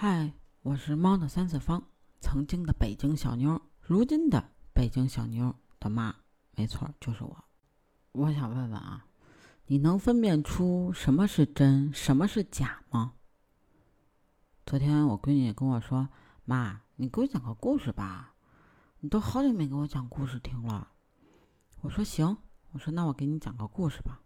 嗨，我是猫的三次方，曾经的北京小妞，如今的北京小妞的妈，没错，就是我。我想问问啊，你能分辨出什么是真，什么是假吗？昨天我闺女跟我说：“妈，你给我讲个故事吧，你都好久没给我讲故事听了。”我说：“行。”我说：“那我给你讲个故事吧。”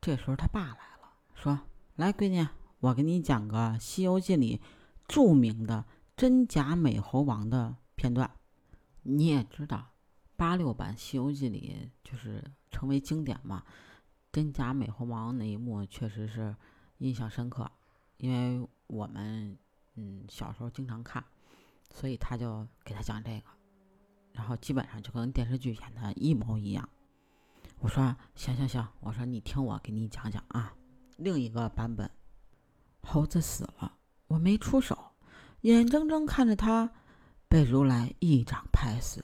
这时候他爸来了，说：“来，闺女，我给你讲个《西游记》里。”著名的真假美猴王的片段，你也知道，八六版《西游记》里就是成为经典嘛。真假美猴王那一幕确实是印象深刻，因为我们嗯小时候经常看，所以他就给他讲这个，然后基本上就跟电视剧演的一模一样。我说行行行，我说你听我给你讲讲啊，另一个版本，猴子死了。我没出手，眼睁睁看着他被如来一掌拍死。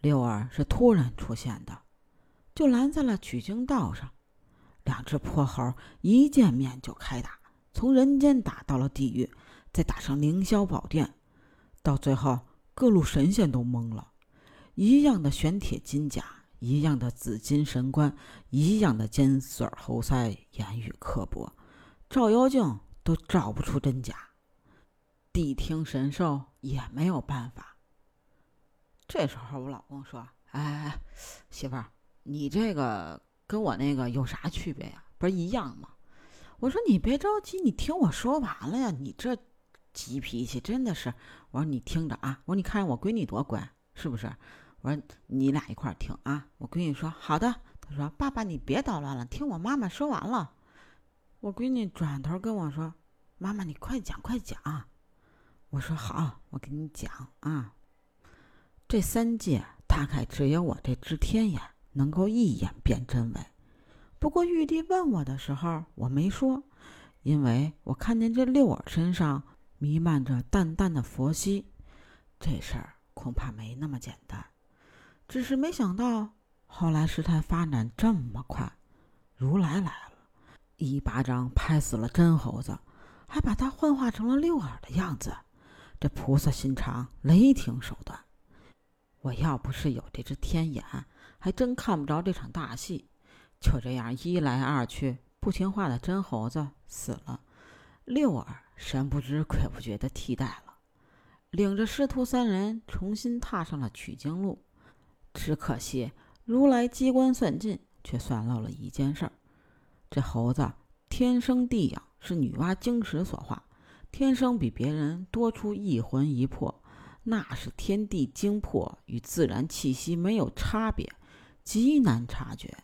六儿是突然出现的，就拦在了取经道上。两只破猴一见面就开打，从人间打到了地狱，再打上凌霄宝殿，到最后各路神仙都懵了。一样的玄铁金甲，一样的紫金神冠，一样的尖嘴猴腮，言语刻薄，照妖镜都照不出真假。谛听神兽也没有办法。这时候我老公说：“哎，媳妇儿，你这个跟我那个有啥区别呀？不是一样吗？”我说：“你别着急，你听我说完了呀。你这急脾气真的是……我说你听着啊，我说你看我闺女多乖，是不是？我说你俩一块儿听啊。我闺女说好的，她说爸爸你别捣乱了，听我妈妈说完了。我闺女转头跟我说：妈妈你快讲快讲。”我说好，我给你讲啊。这三界大概只有我这只天眼能够一眼辨真伪。不过玉帝问我的时候，我没说，因为我看见这六耳身上弥漫着淡淡的佛息，这事儿恐怕没那么简单。只是没想到后来事态发展这么快，如来来了，一巴掌拍死了真猴子，还把他幻化成了六耳的样子。这菩萨心肠，雷霆手段。我要不是有这只天眼，还真看不着这场大戏。就这样一来二去，不听话的真猴子死了，六耳神不知鬼不觉的替代了，领着师徒三人重新踏上了取经路。只可惜如来机关算尽，却算漏了一件事儿：这猴子天生地养，是女娲晶石所化。天生比别人多出一魂一魄，那是天地精魄与自然气息没有差别，极难察觉。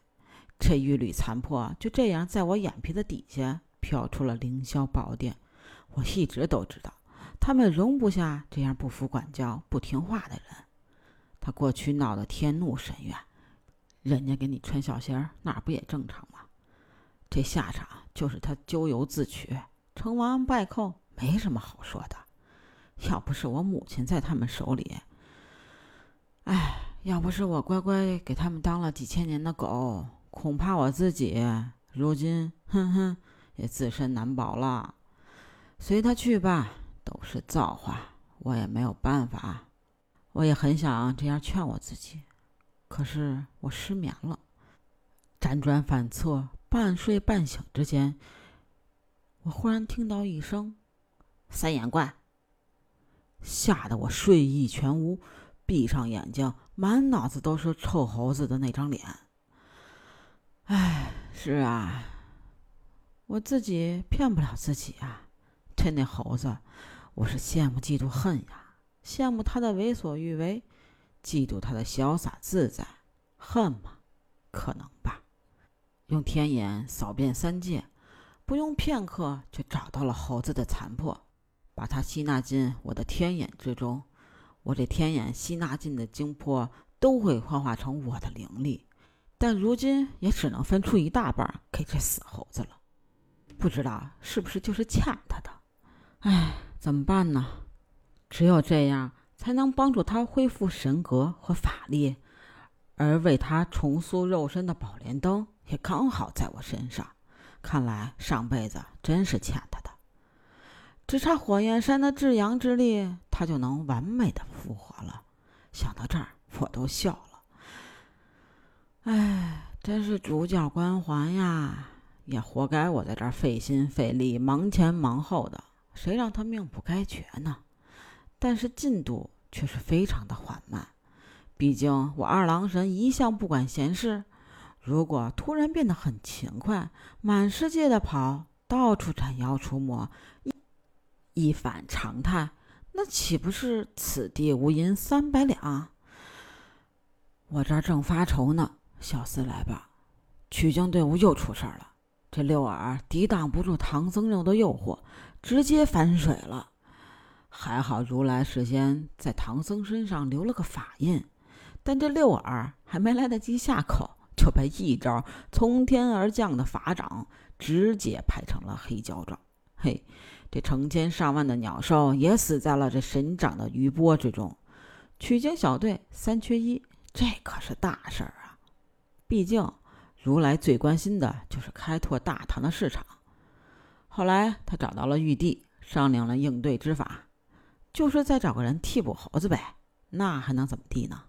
这一缕残魄就这样在我眼皮子底下飘出了凌霄宝殿。我一直都知道，他们容不下这样不服管教、不听话的人。他过去闹得天怒神怨，人家给你穿小鞋儿，那不也正常吗？这下场就是他咎由自取，成王败寇。没什么好说的，要不是我母亲在他们手里，哎，要不是我乖乖给他们当了几千年的狗，恐怕我自己如今哼哼也自身难保了。随他去吧，都是造化，我也没有办法。我也很想这样劝我自己，可是我失眠了，辗转反侧，半睡半醒之间，我忽然听到一声。三眼怪，吓得我睡意全无，闭上眼睛，满脑子都是臭猴子的那张脸。哎，是啊，我自己骗不了自己啊。这那猴子，我是羡慕嫉妒恨呀，羡慕他的为所欲为，嫉妒他的潇洒自在，恨吗？可能吧。用天眼扫遍三界，不用片刻就找到了猴子的残破。把它吸纳进我的天眼之中，我这天眼吸纳进的精魄都会幻化成我的灵力，但如今也只能分出一大半给这死猴子了。不知道是不是就是欠他的？哎，怎么办呢？只有这样才能帮助他恢复神格和法力，而为他重塑肉身的宝莲灯也刚好在我身上。看来上辈子真是欠他的。只差火焰山的至阳之力，他就能完美的复活了。想到这儿，我都笑了。哎，真是主角光环呀！也活该我在这儿费心费力、忙前忙后的，谁让他命不该绝呢？但是进度却是非常的缓慢。毕竟我二郎神一向不管闲事，如果突然变得很勤快，满世界的跑，到处斩妖除魔，一一反常态，那岂不是此地无银三百两？我这儿正发愁呢，小厮来吧，取经队伍又出事儿了。这六耳抵挡不住唐僧肉的诱惑，直接反水了。还好如来事先在唐僧身上留了个法印，但这六耳还没来得及下口，就被一招从天而降的法掌直接拍成了黑胶状。嘿，这成千上万的鸟兽也死在了这神掌的余波之中。取经小队三缺一，这可是大事儿啊！毕竟。如来最关心的就是开拓大唐的市场。后来他找到了玉帝，商量了应对之法，就是再找个人替补猴子呗。那还能怎么地呢？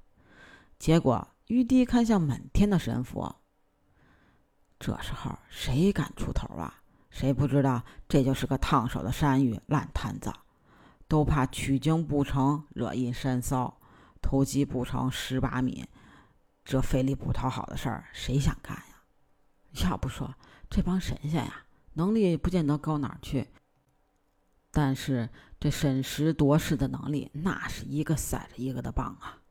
结果玉帝看向满天的神佛，这时候谁敢出头啊？谁不知道这就是个烫手的山芋烂摊子？都怕取经不成惹一身骚，偷鸡不成蚀把米。这费力不讨好的事儿，谁想干呀？要不说这帮神仙呀，能力不见得高哪儿去，但是这审时度势的能力，那是一个赛着一个的棒啊！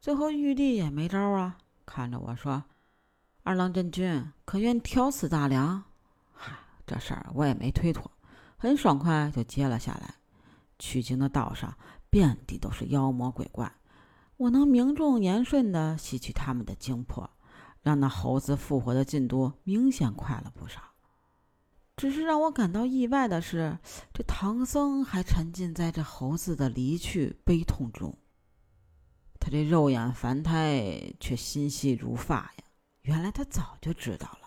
最后玉帝也没招啊，看着我说：“二郎真君，可愿挑此大梁？”这事儿我也没推脱，很爽快就接了下来。取经的道上，遍地都是妖魔鬼怪。我能名正言顺地吸取他们的精魄，让那猴子复活的进度明显快了不少。只是让我感到意外的是，这唐僧还沉浸在这猴子的离去悲痛中。他这肉眼凡胎却心细如发呀！原来他早就知道了，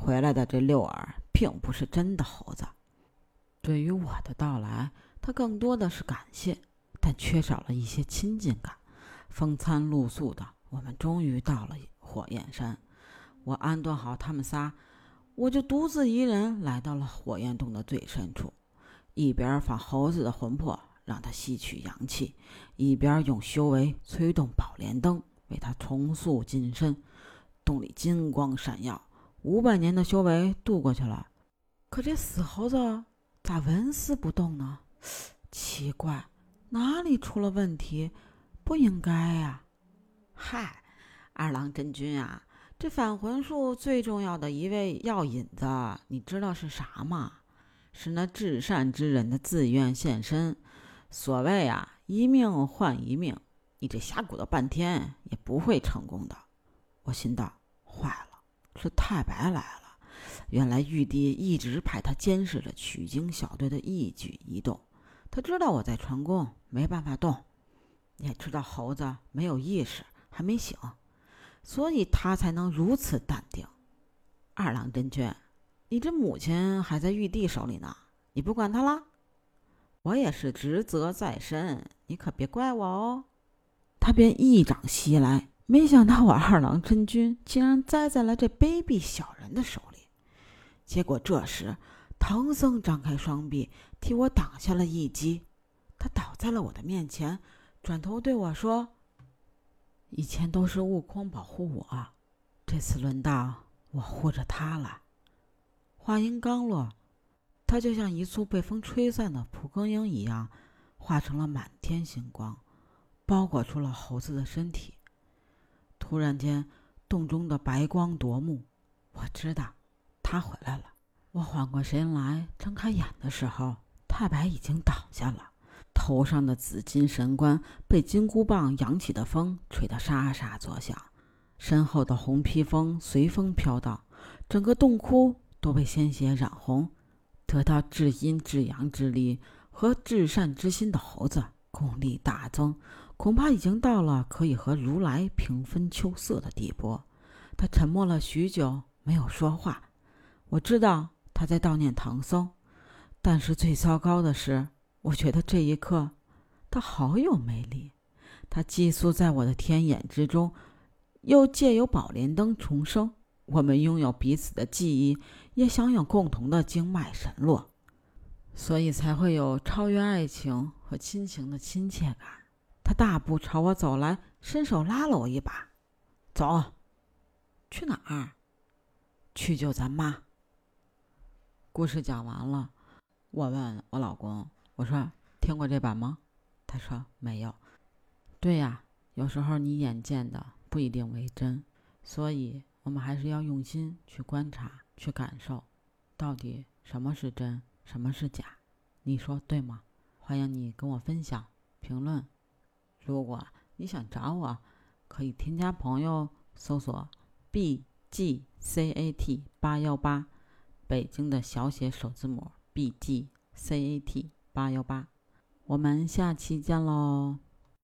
回来的这六耳并不是真的猴子。对于我的到来，他更多的是感谢，但缺少了一些亲近感。风餐露宿的，我们终于到了火焰山。我安顿好他们仨，我就独自一人来到了火焰洞的最深处，一边放猴子的魂魄，让他吸取阳气，一边用修为催动宝莲灯，为他重塑金身。洞里金光闪耀，五百年的修为度过去了，可这死猴子咋纹丝不动呢？奇怪，哪里出了问题？不应该呀！嗨，二郎真君啊，这返魂术最重要的一味药引子，你知道是啥吗？是那至善之人的自愿献身。所谓啊，一命换一命，你这瞎鼓捣半天也不会成功的。我心道：坏了，是太白来了。原来玉帝一直派他监视着取经小队的一举一动，他知道我在传功，没办法动。也知道猴子没有意识，还没醒，所以他才能如此淡定。二郎真君，你这母亲还在玉帝手里呢，你不管他了？我也是职责在身，你可别怪我哦。他便一掌袭来，没想到我二郎真君竟然栽在了这卑鄙小人的手里。结果这时，唐僧张开双臂替我挡下了一击，他倒在了我的面前。转头对我说：“以前都是悟空保护我，这次轮到我护着他了。”话音刚落，他就像一簇被风吹散的蒲公英一样，化成了满天星光，包裹住了猴子的身体。突然间，洞中的白光夺目，我知道他回来了。我缓过神来，睁开眼的时候，太白已经倒下了。头上的紫金神冠被金箍棒扬起的风吹得沙沙作响，身后的红披风随风飘荡，整个洞窟都被鲜血染红。得到至阴至阳之力和至善之心的猴子功力大增，恐怕已经到了可以和如来平分秋色的地步。他沉默了许久，没有说话。我知道他在悼念唐僧。但是最糟糕的是，我觉得这一刻，他好有魅力。他寄宿在我的天眼之中，又借由宝莲灯重生。我们拥有彼此的记忆，也享有共同的经脉神络，所以才会有超越爱情和亲情的亲切感。他大步朝我走来，伸手拉了我一把：“走，去哪儿？去救咱妈。”故事讲完了，我问我老公：“我说听过这版吗？”他说：“没有。”对呀，有时候你眼见的不一定为真，所以。我们还是要用心去观察、去感受，到底什么是真，什么是假？你说对吗？欢迎你跟我分享评论。如果你想找我，可以添加朋友，搜索 B G C A T 八幺八，北京的小写首字母 B G C A T 八幺八。我们下期见喽！